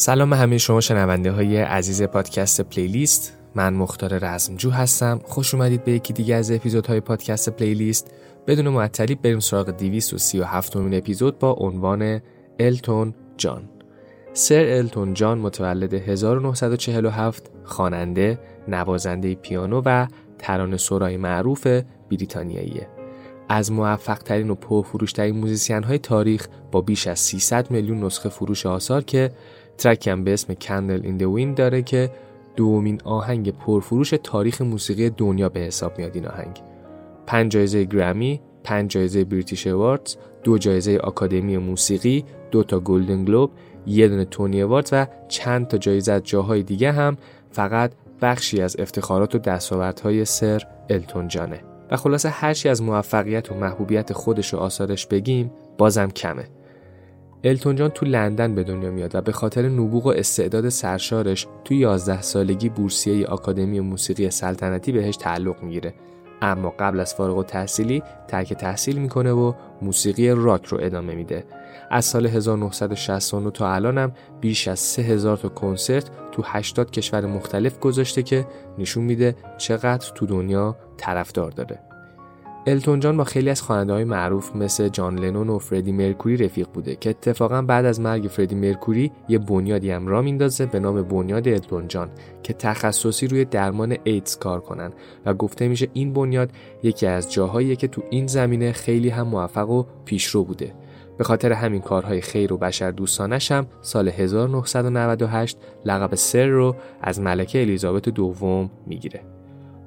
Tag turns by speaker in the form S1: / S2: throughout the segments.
S1: سلام همه شما شنونده های عزیز پادکست پلیلیست. من مختار رزمجو هستم. خوش اومدید به یکی دیگه از اپیزودهای پادکست پلیلیست. بدون معطلی بریم سراغ 237 امین اپیزود با عنوان التون جان. سر التون جان متولد 1947 خواننده، نوازنده پیانو و ترانه سرای معروف بریتانیاییه. از موفق ترین و پرفروش ترین موزیسین های تاریخ با بیش از 300 میلیون نسخه فروش آثار که ترک هم به اسم کندل این وین داره که دومین آهنگ پرفروش تاریخ موسیقی دنیا به حساب میاد این آهنگ. پنج جایزه گرمی، پنج جایزه بریتیش اواردز، دو جایزه آکادمی موسیقی، دو تا گلدن گلوب، یه دونه تونی اواردز و چند تا جایزه از جاهای دیگه هم فقط بخشی از افتخارات و دستاوردهای سر التون جانه. و خلاصه هرچی از موفقیت و محبوبیت خودش و آثارش بگیم بازم کمه. التون جان تو لندن به دنیا میاد و به خاطر نبوغ و استعداد سرشارش تو 11 سالگی بورسیه آکادمی موسیقی سلطنتی بهش تعلق می‌گیره. اما قبل از فارغ و تحصیلی ترک تحصیل می‌کنه و موسیقی راک رو ادامه میده. از سال 1969 تا الانم بیش از 3000 تا کنسرت تو 80 کشور مختلف گذاشته که نشون میده چقدر تو دنیا طرفدار داره. التون جان با خیلی از خواننده های معروف مثل جان لنون و فردی مرکوری رفیق بوده که اتفاقا بعد از مرگ فردی مرکوری یه بنیادی هم را میندازه به نام بنیاد التون جان که تخصصی روی درمان ایدز کار کنن و گفته میشه این بنیاد یکی از جاهاییه که تو این زمینه خیلی هم موفق و پیشرو بوده به خاطر همین کارهای خیر و بشر دوستانش هم سال 1998 لقب سر رو از ملکه الیزابت دوم می‌گیره.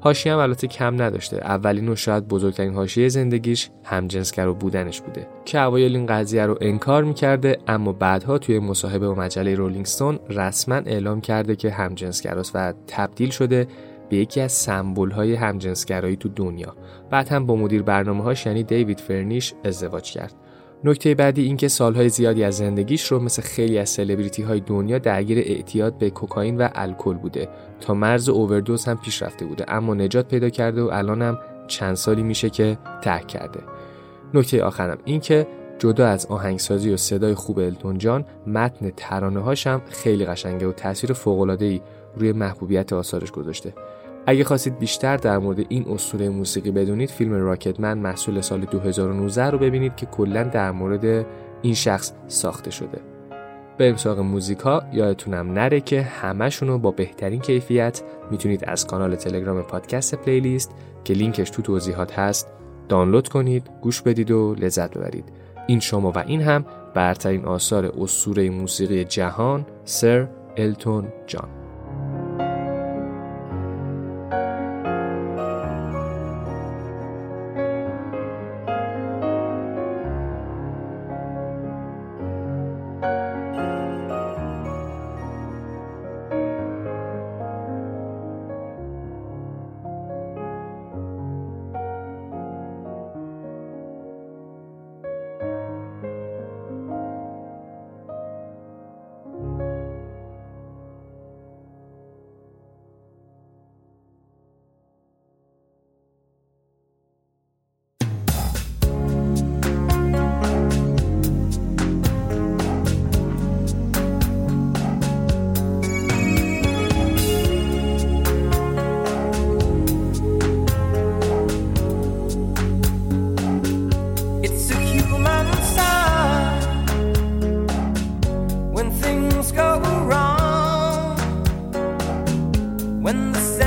S1: هاشی هم البته کم نداشته. اولین و شاید بزرگترین حاشیه زندگیش همجنسگرا بودنش بوده. که اوایل این قضیه رو انکار می‌کرده اما بعدها توی مصاحبه با مجله رولینگ ستون رسما اعلام کرده که همجنسگراست و تبدیل شده به یکی از سمبل های همجنسگرایی تو دنیا. بعد هم با مدیر برنامه هاش یعنی دیوید فرنیش ازدواج کرد. نکته بعدی اینکه سالهای زیادی از زندگیش رو مثل خیلی از سلبریتی های دنیا درگیر اعتیاد به کوکائین و الکل بوده. تا مرز اووردوز هم پیش رفته بوده اما نجات پیدا کرده و الان هم چند سالی میشه که ترک کرده. نکته آخرم اینکه جدا از آهنگسازی و صدای خوب التون جان متن ترانه هاشم خیلی قشنگه و تاثیر فوق روی محبوبیت آثارش گذاشته. اگه خواستید بیشتر در مورد این اسطوره موسیقی بدونید فیلم راکتمن محصول سال 2019 رو ببینید که کلا در مورد این شخص ساخته شده. بریم سراغ موزیکا یادتونم نره که همشون رو با بهترین کیفیت می‌تونید از کانال تلگرام پادکست پلیلیست که لینکش تو توضیحات هست دانلود کنید، گوش بدید و لذت ببرید. این شما و این هم برترین آثار اسطوره موسیقی جهان سر التون جان.
S2: when the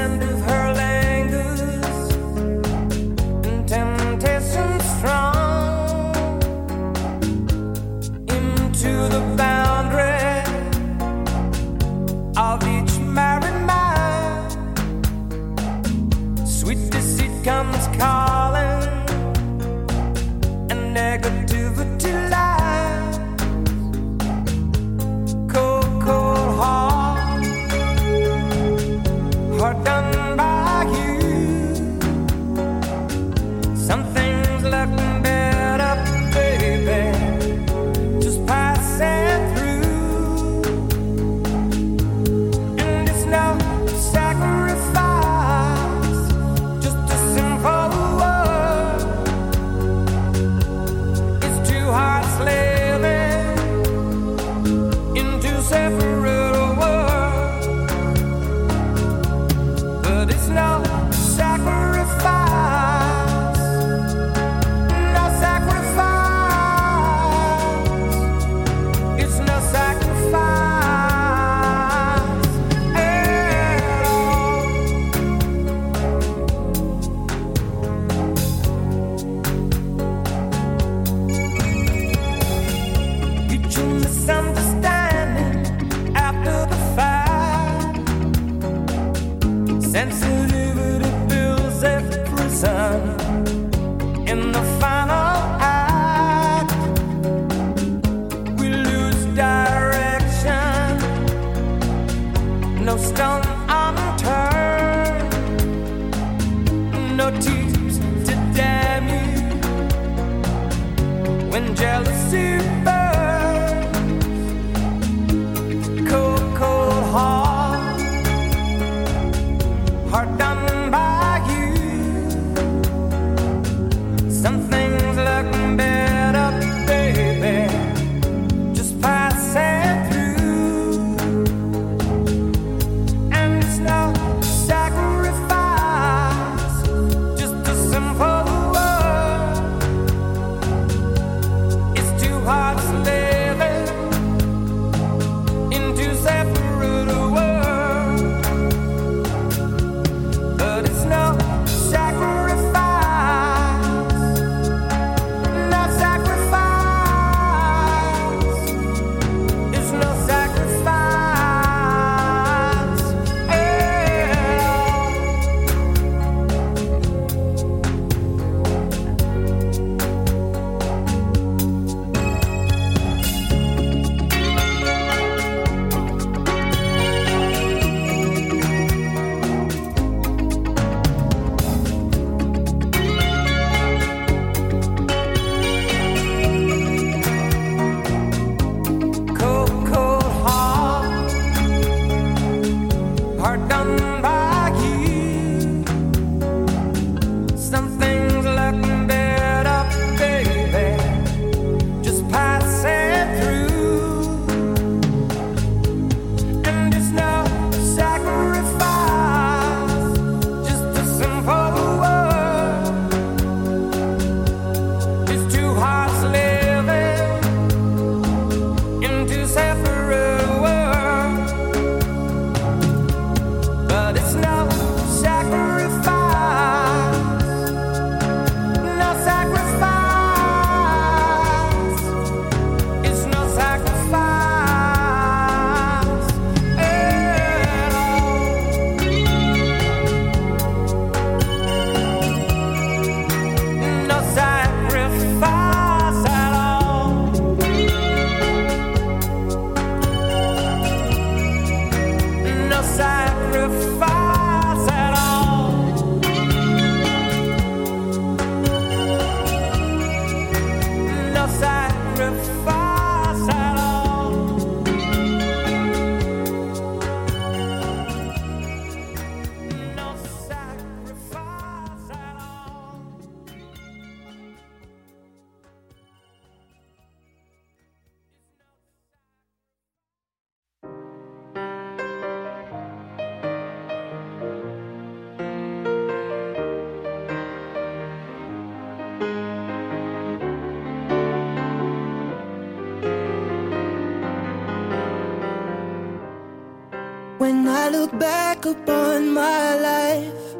S2: look upon my life,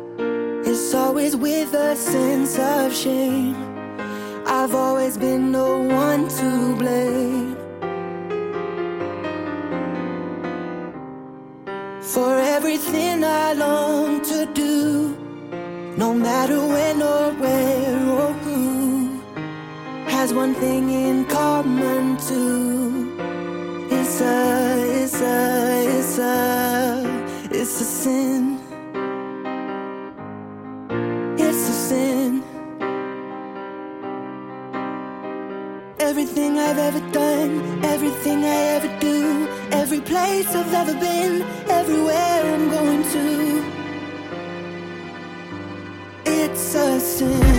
S2: it's always with a sense of shame. I've always been known. place I've ever been, everywhere I'm going to. It's a sin.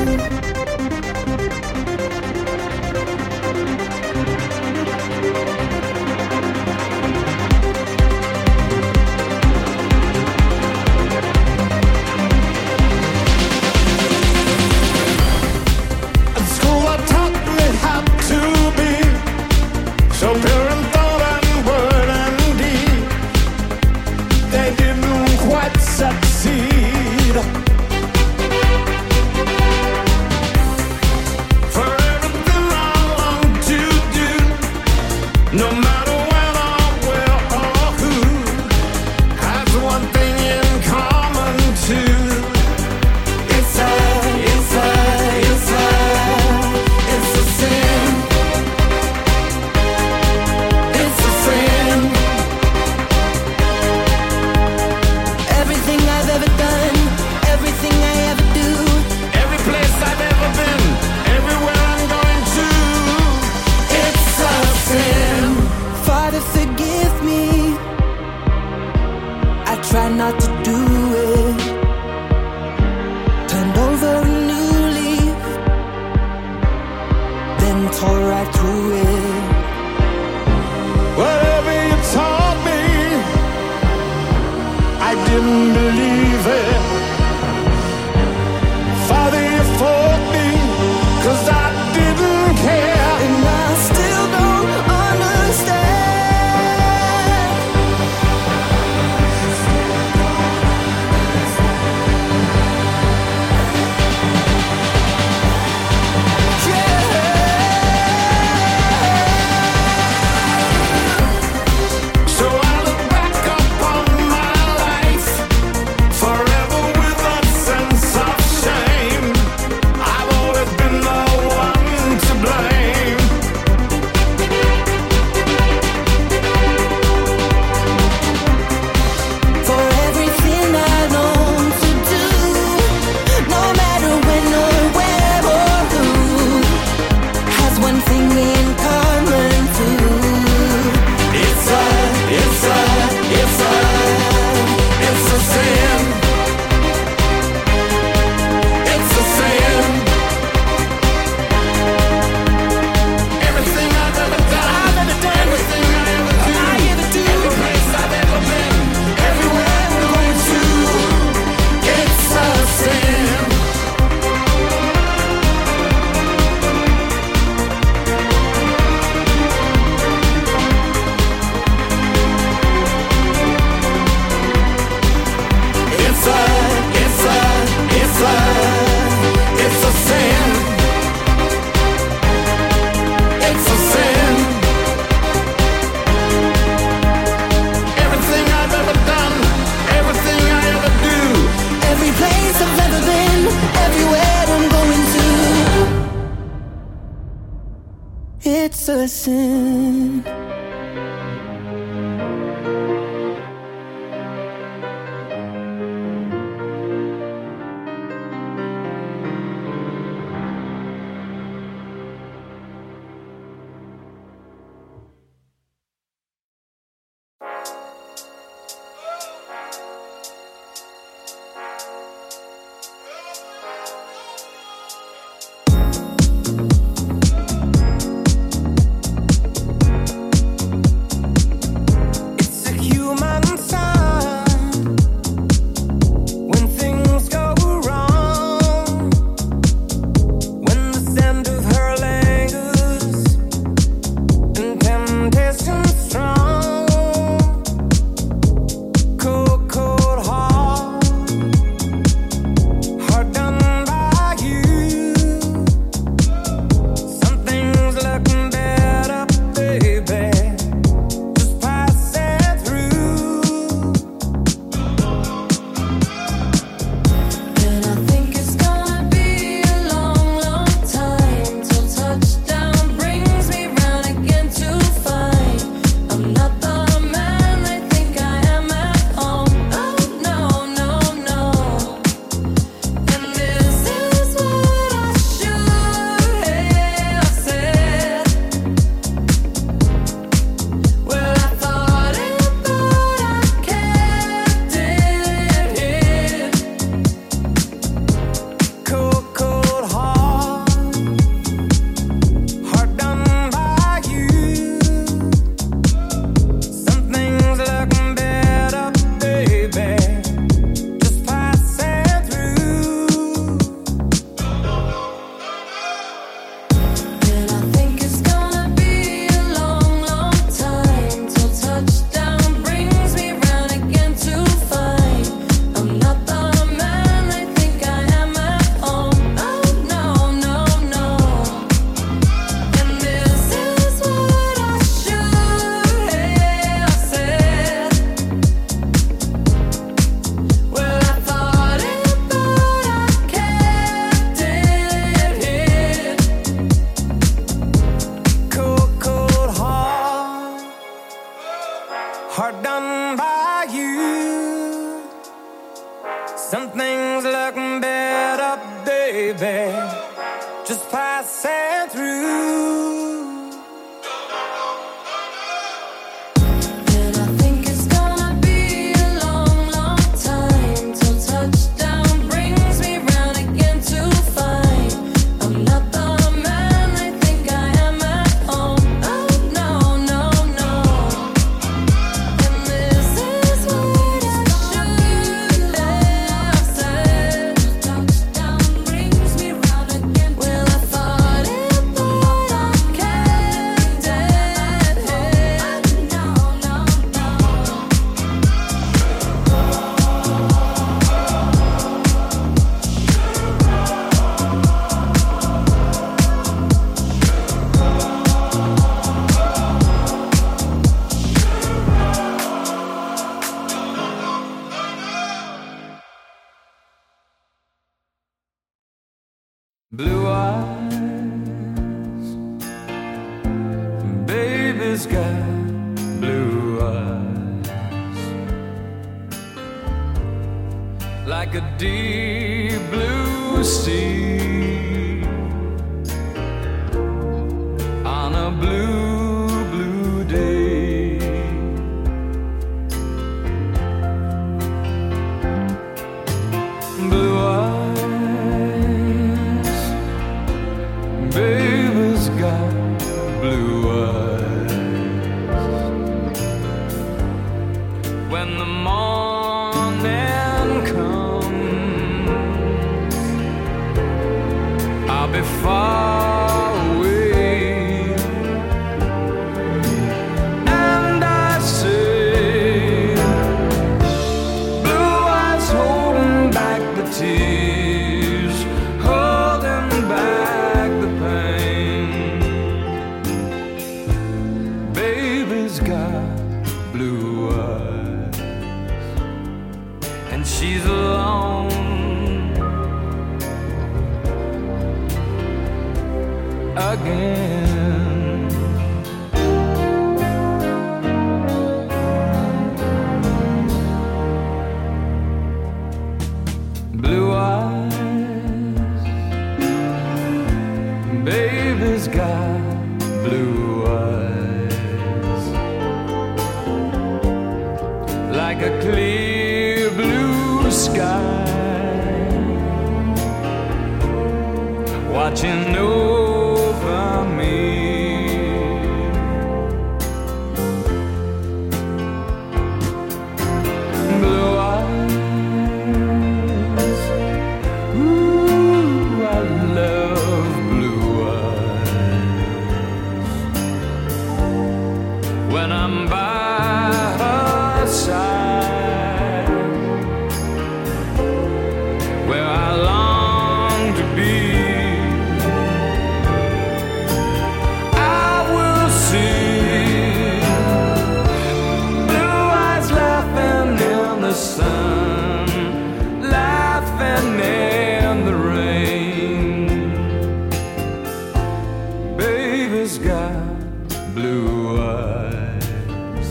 S3: Baby's got blue eyes,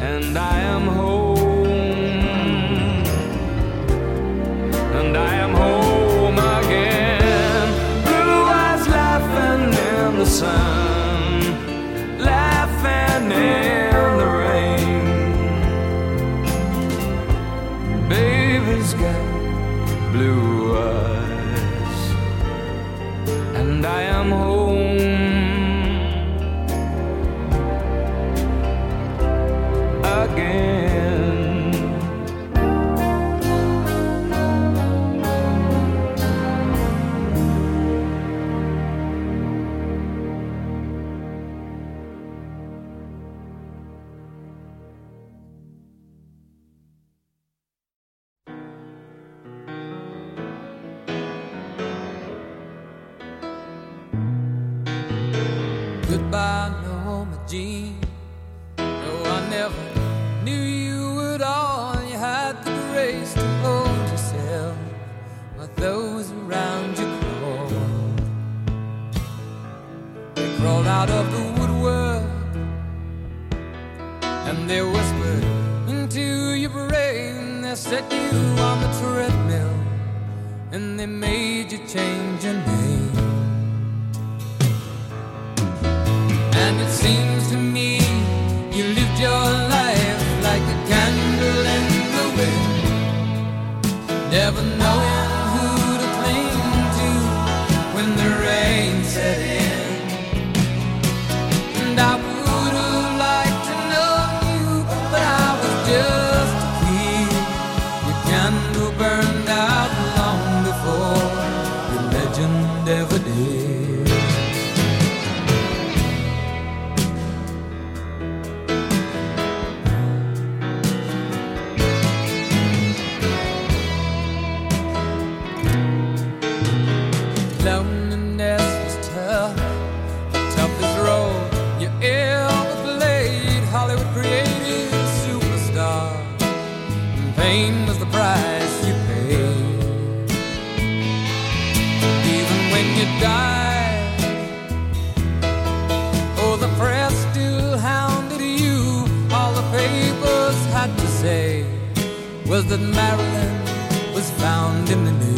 S3: and I am home, Loneliness was tough, the
S4: toughest road you ever played. Hollywood created a superstar, and pain was the price you paid. Even when you died, oh, the press still hounded you. All the papers had to say was
S3: that Marilyn was found in the news.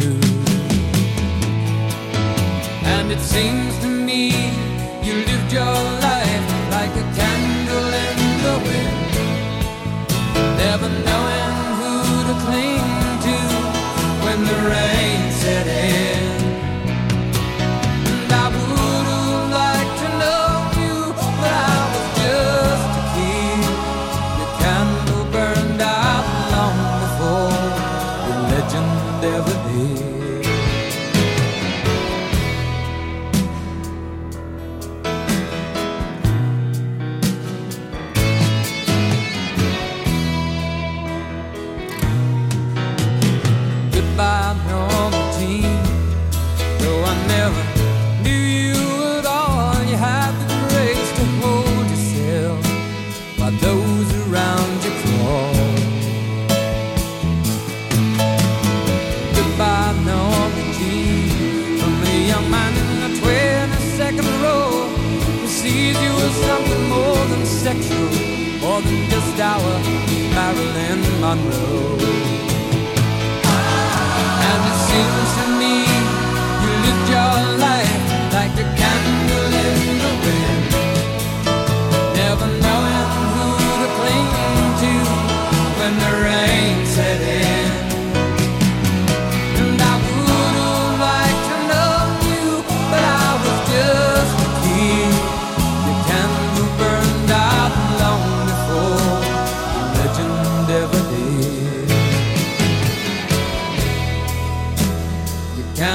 S3: it seems to me you lived your first Marilyn Monroe.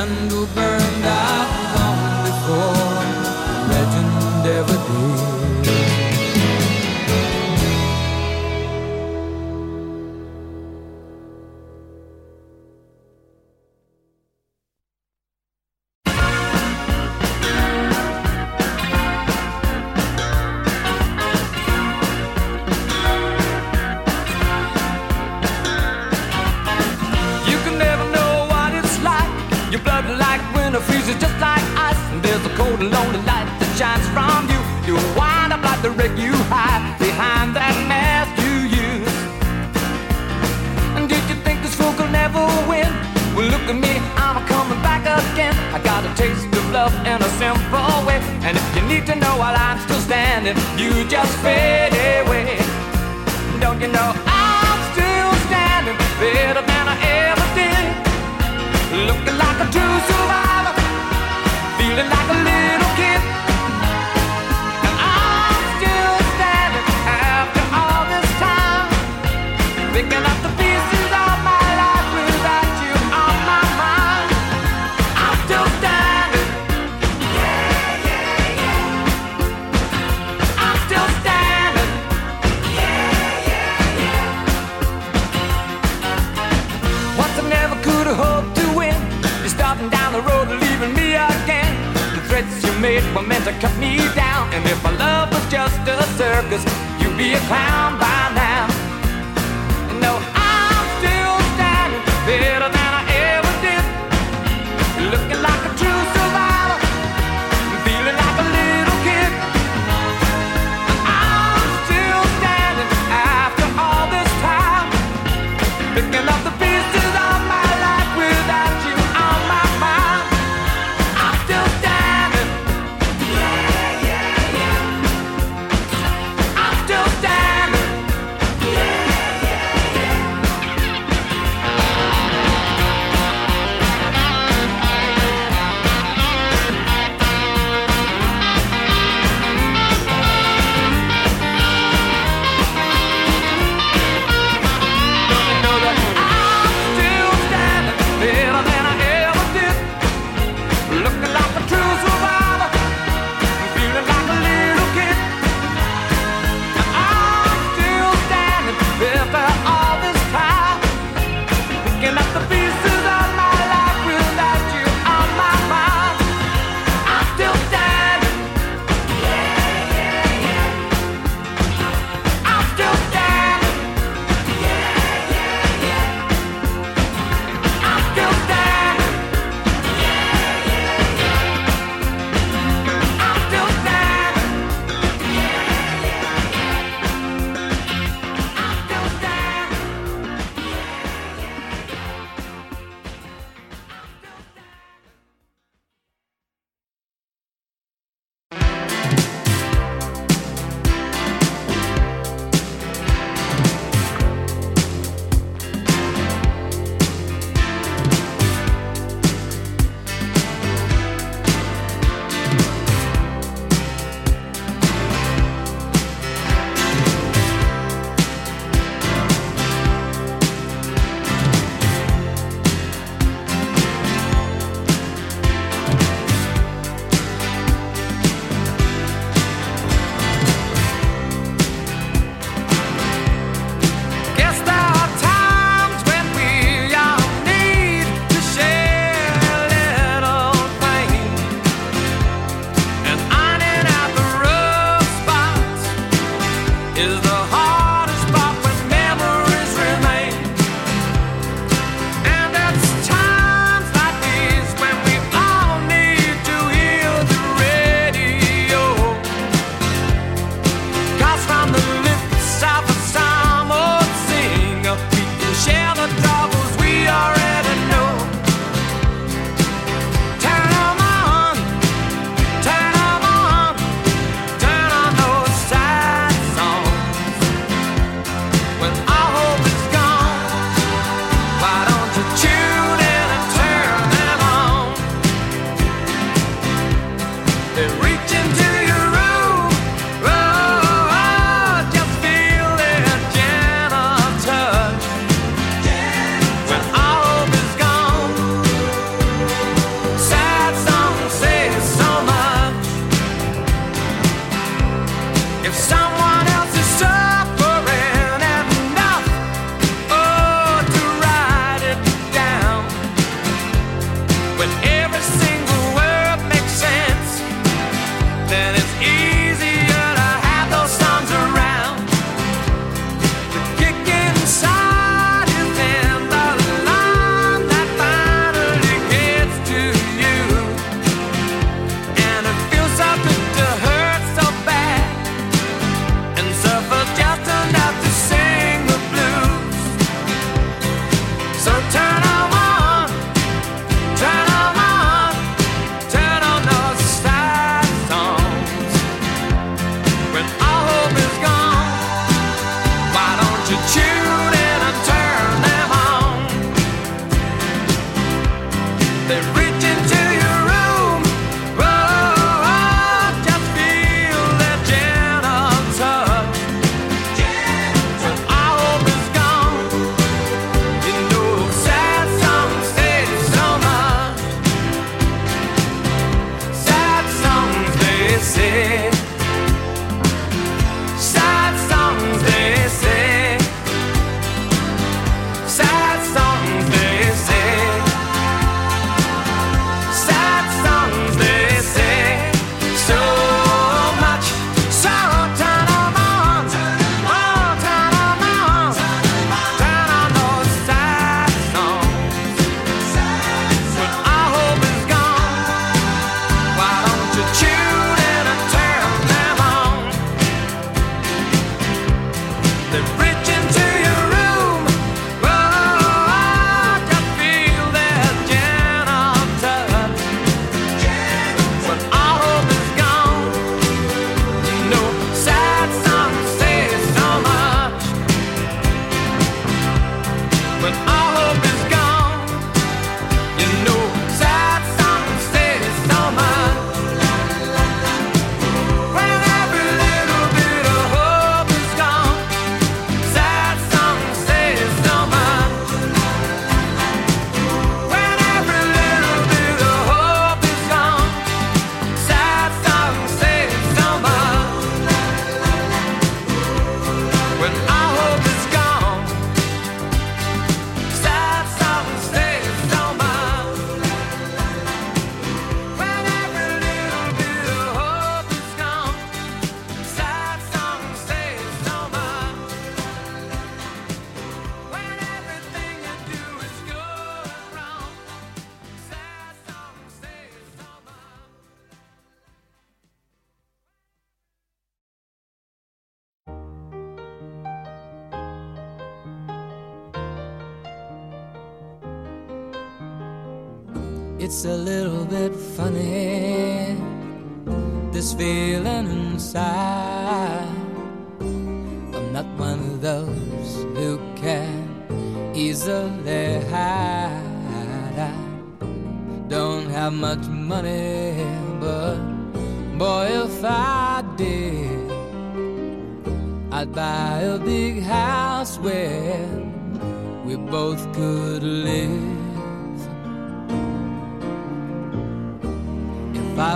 S3: and the bird.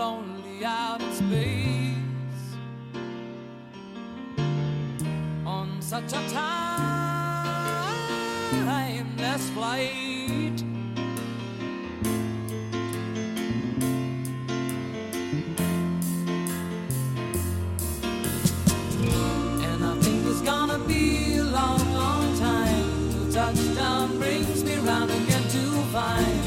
S4: lonely out in space on such a timeless flight. And I think it's gonna be a long, long time till touchdown brings me round again to find.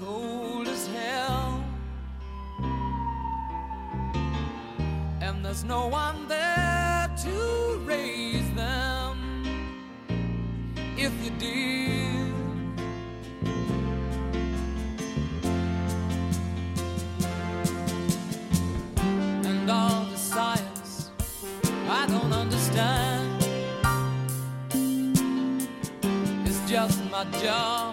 S4: cold as hell. And there's no one there to raise them if you did. And all the science I don't understand is just my job.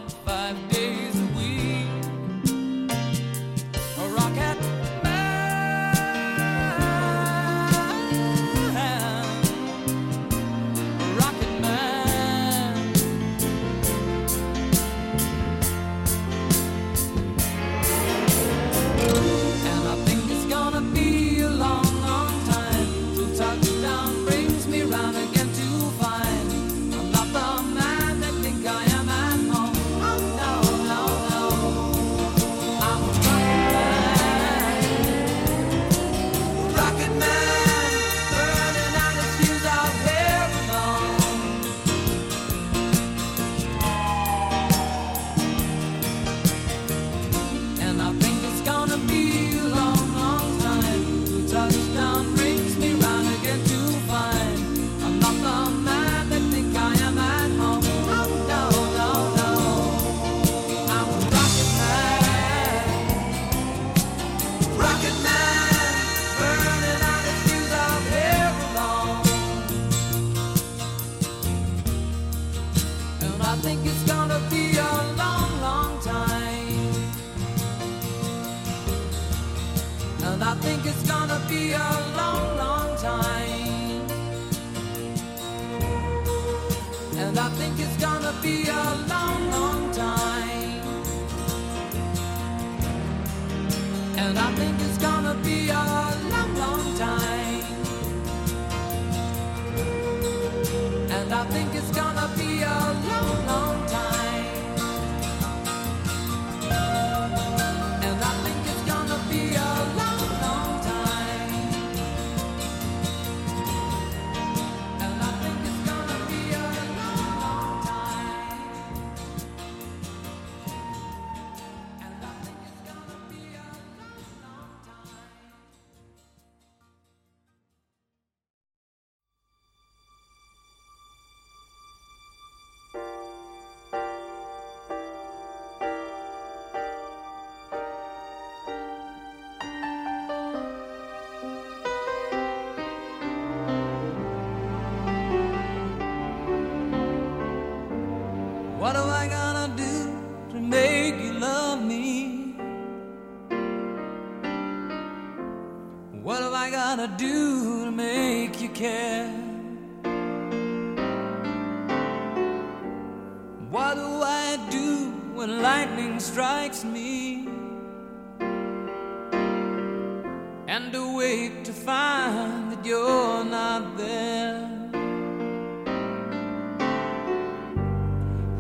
S4: And awake to find that you're not there.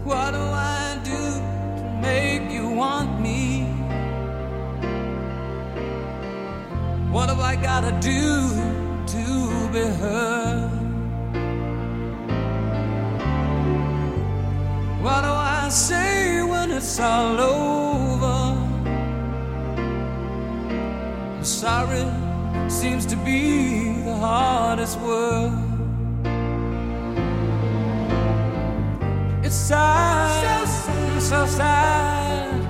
S4: What do I do to make you want me? What have I gotta do to be heard? What do I say when it's all over? Sorry seems to be the hardest word. It's sad, so, sad, so sad.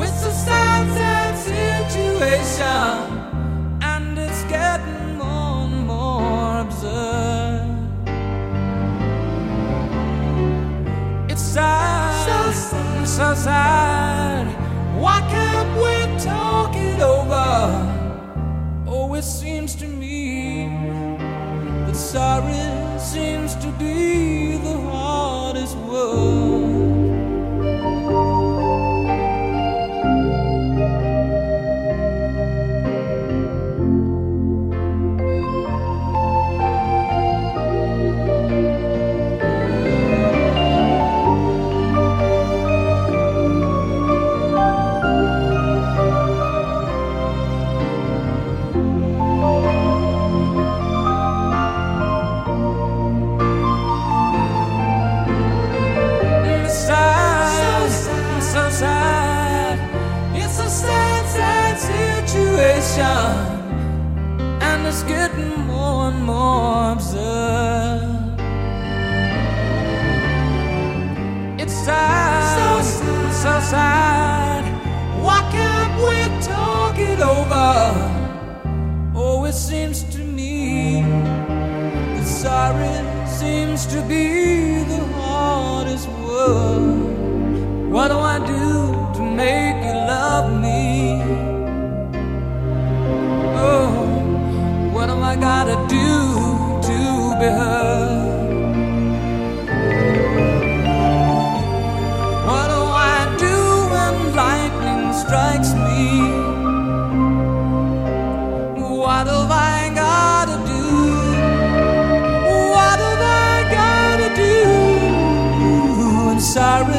S4: It's a sad, sad situation, and it's getting more and more absurd. It's sad, so, sad, so sad. Why can't we talk it over? It seems to me that sorry seems to be the hardest word. Me? Oh, what am I gotta do to be heard? What do I do when lightning strikes me? What have I gotta do? What have I gotta do? Sorry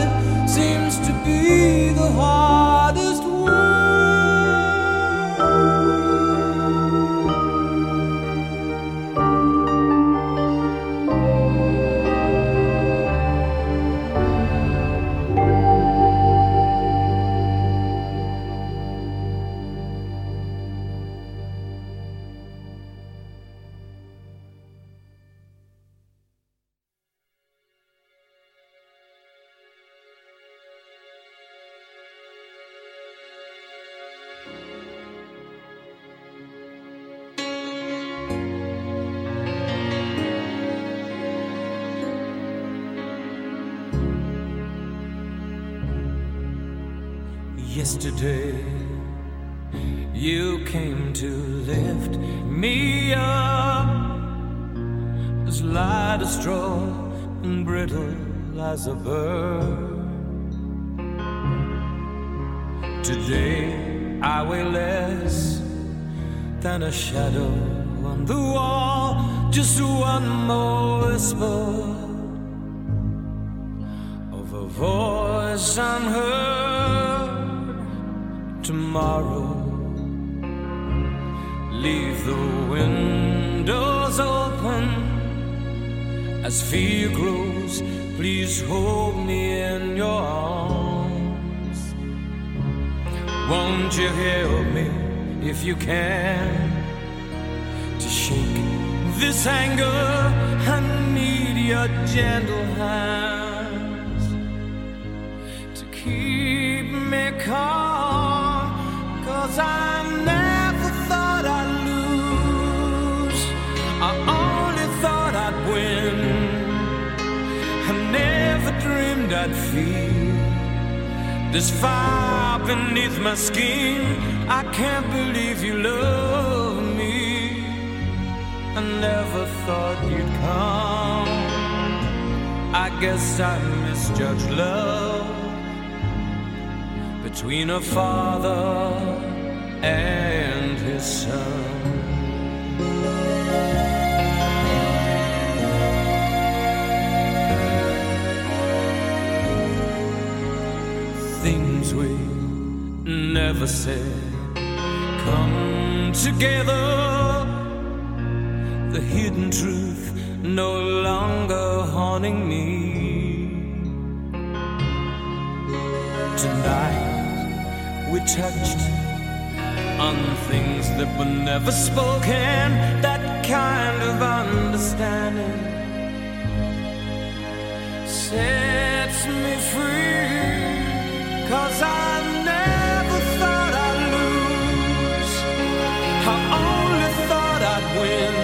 S3: keep me calm. Cause I never thought I'd lose, I only thought I'd win. I never dreamed I'd feel this fire beneath my skin. I can't believe you love me. I never thought you'd come. I guess I misjudged love between a father and his son. Things we never said come together the hidden truth no longer haunting me. Touched on things that were never spoken, that kind of understanding sets me free. Cause I never thought I'd lose, I only thought I'd win.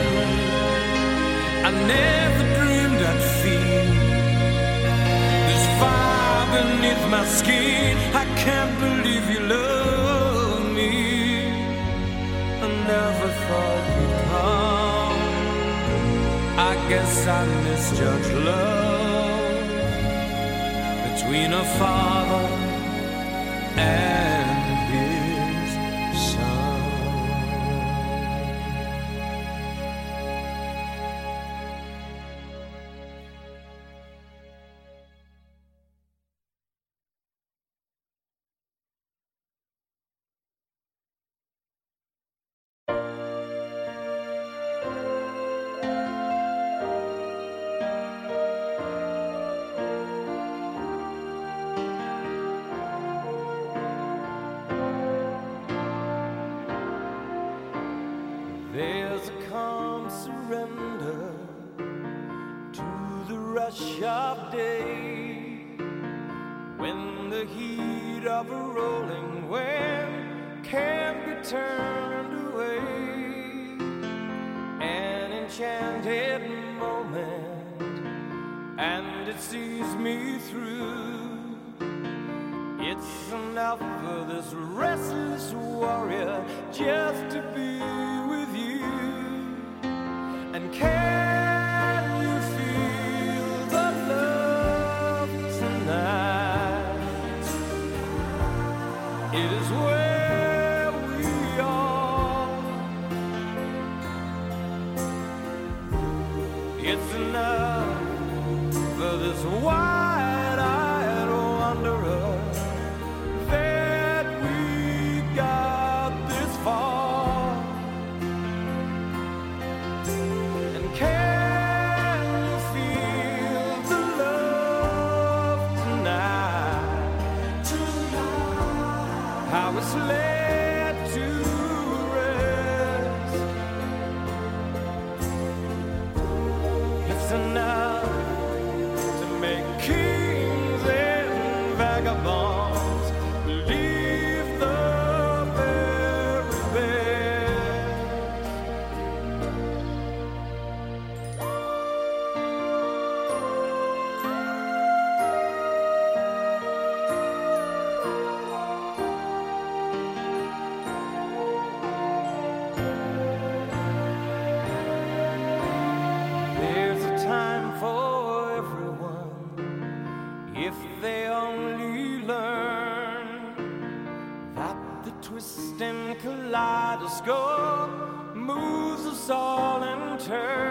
S3: I never dreamed I'd feel this fire beneath my skin. I guess I misjudged love. Between a father and rush of day when the heat of a rolling wind can't be turned away. An enchanted moment, and it sees me through. It's enough for this restless warrior just to be all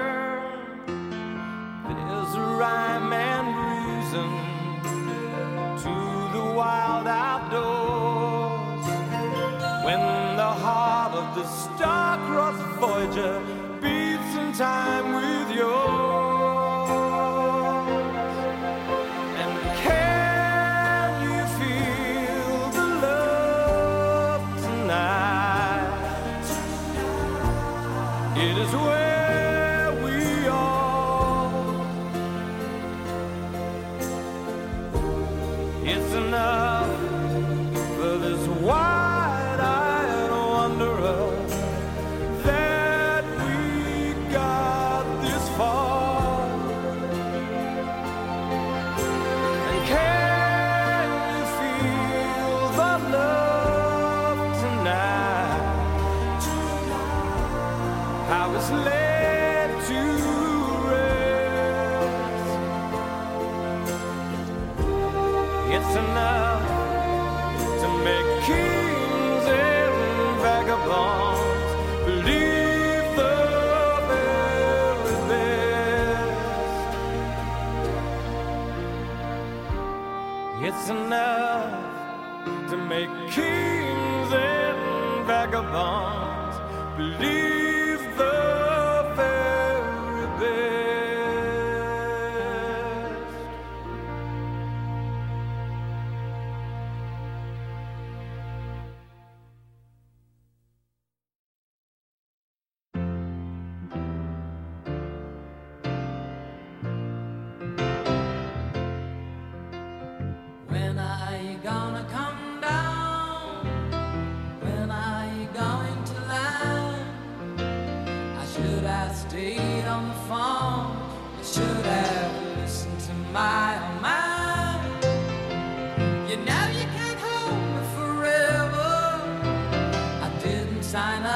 S4: sign up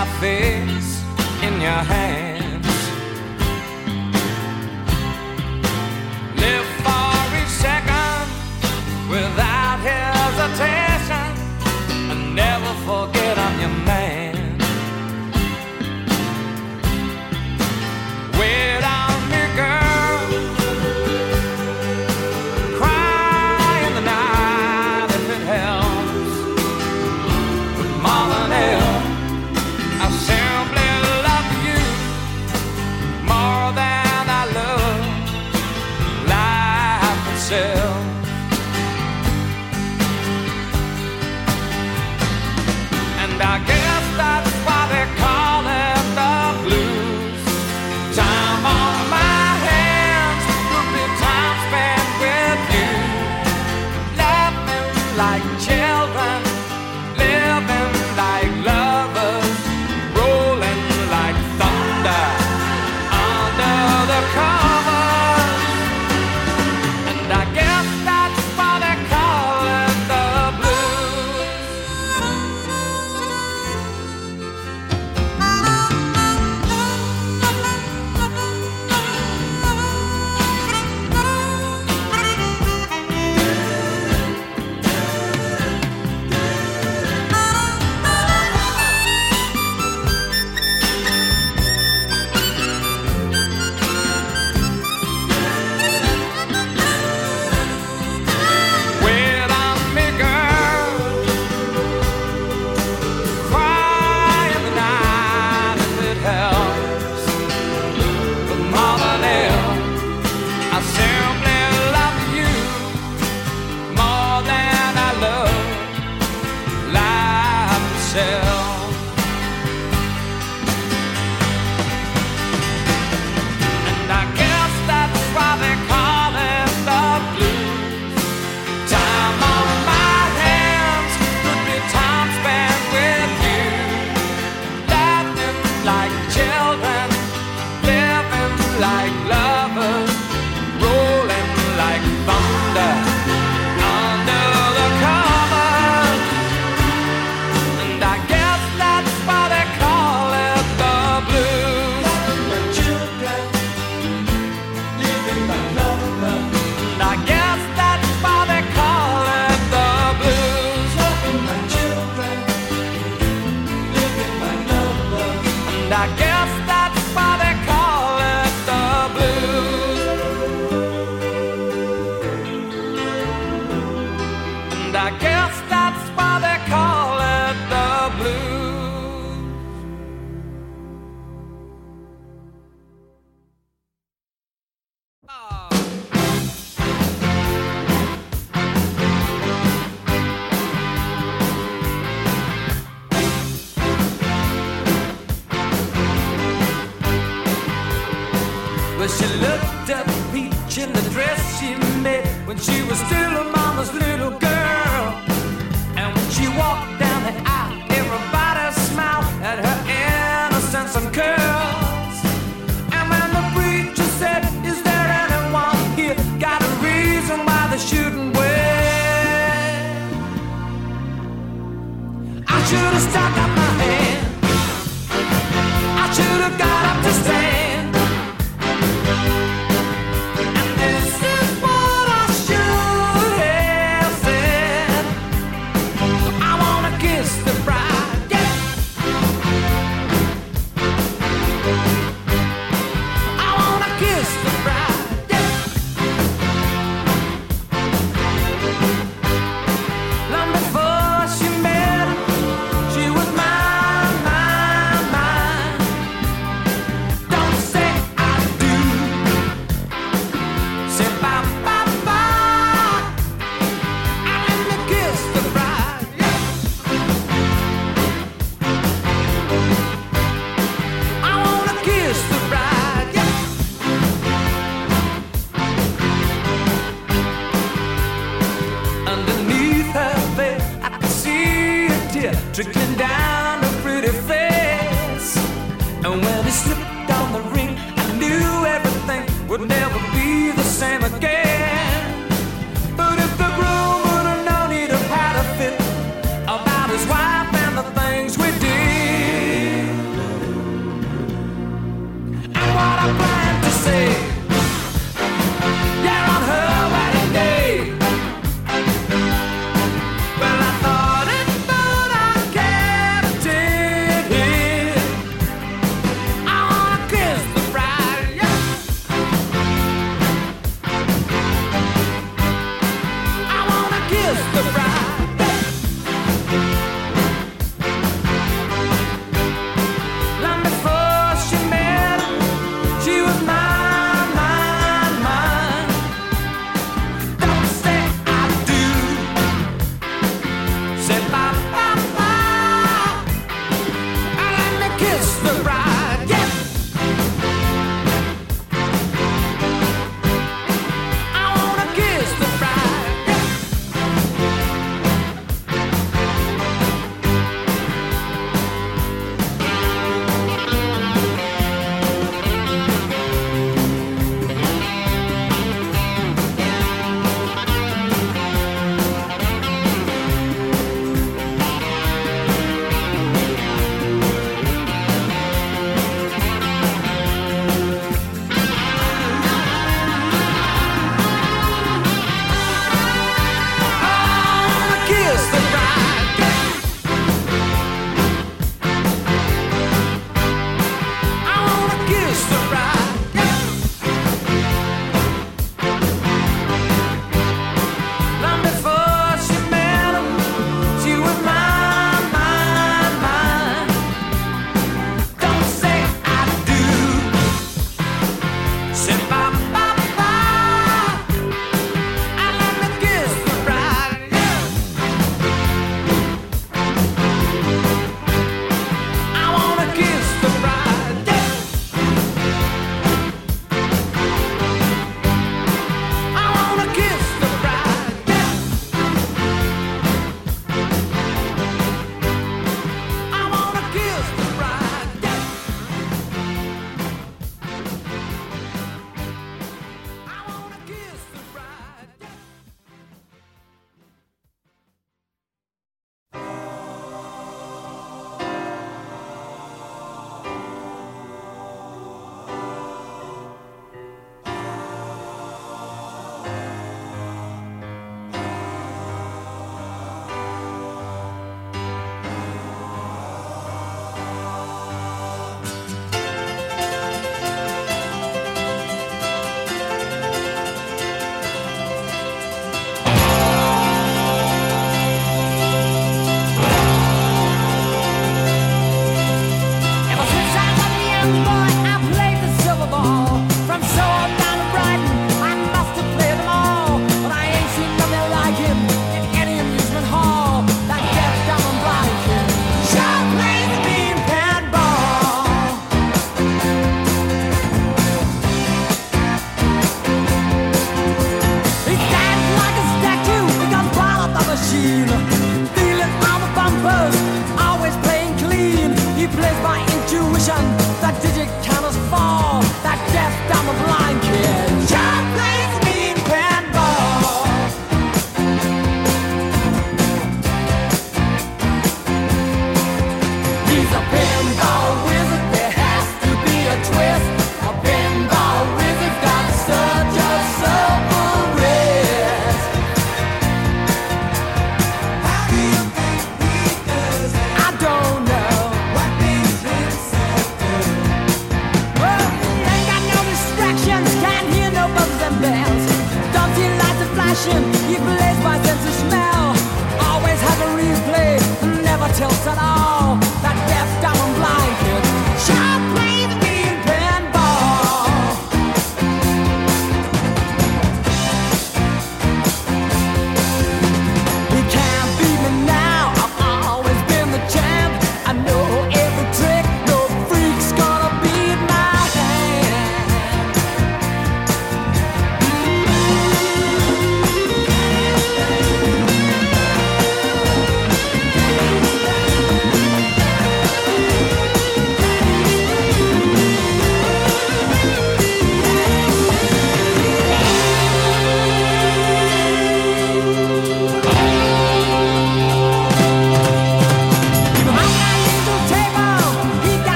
S4: my face in your hands.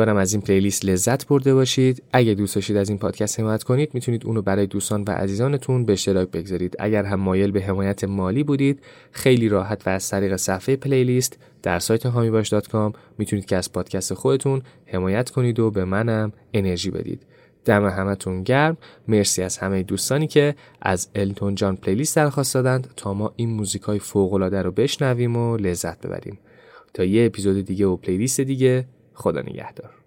S1: امیدوارم از این پلیلیست لذت برده باشید. اگه دوست داشتید از این پادکست حمایت کنید می‌تونید اونو برای دوستان و عزیزانتون به اشتراک بگذارید. اگر هم مایل به حمایت مالی بودید خیلی راحت و از طریق صفحه پلیلیست در سایت هامیباش.com می‌تونید که از پادکست خودتون حمایت کنید و به منم انرژی بدید. دم همتون گرم. مرسی از همه دوستانی که از التون جان پلیلیست درخواست دادند تا ما این موزیک های فوق العاده رو بشنویم و لذت ببریم. تا یه اپیزود دیگه و پلیلیست دیگه خدا نگهدار.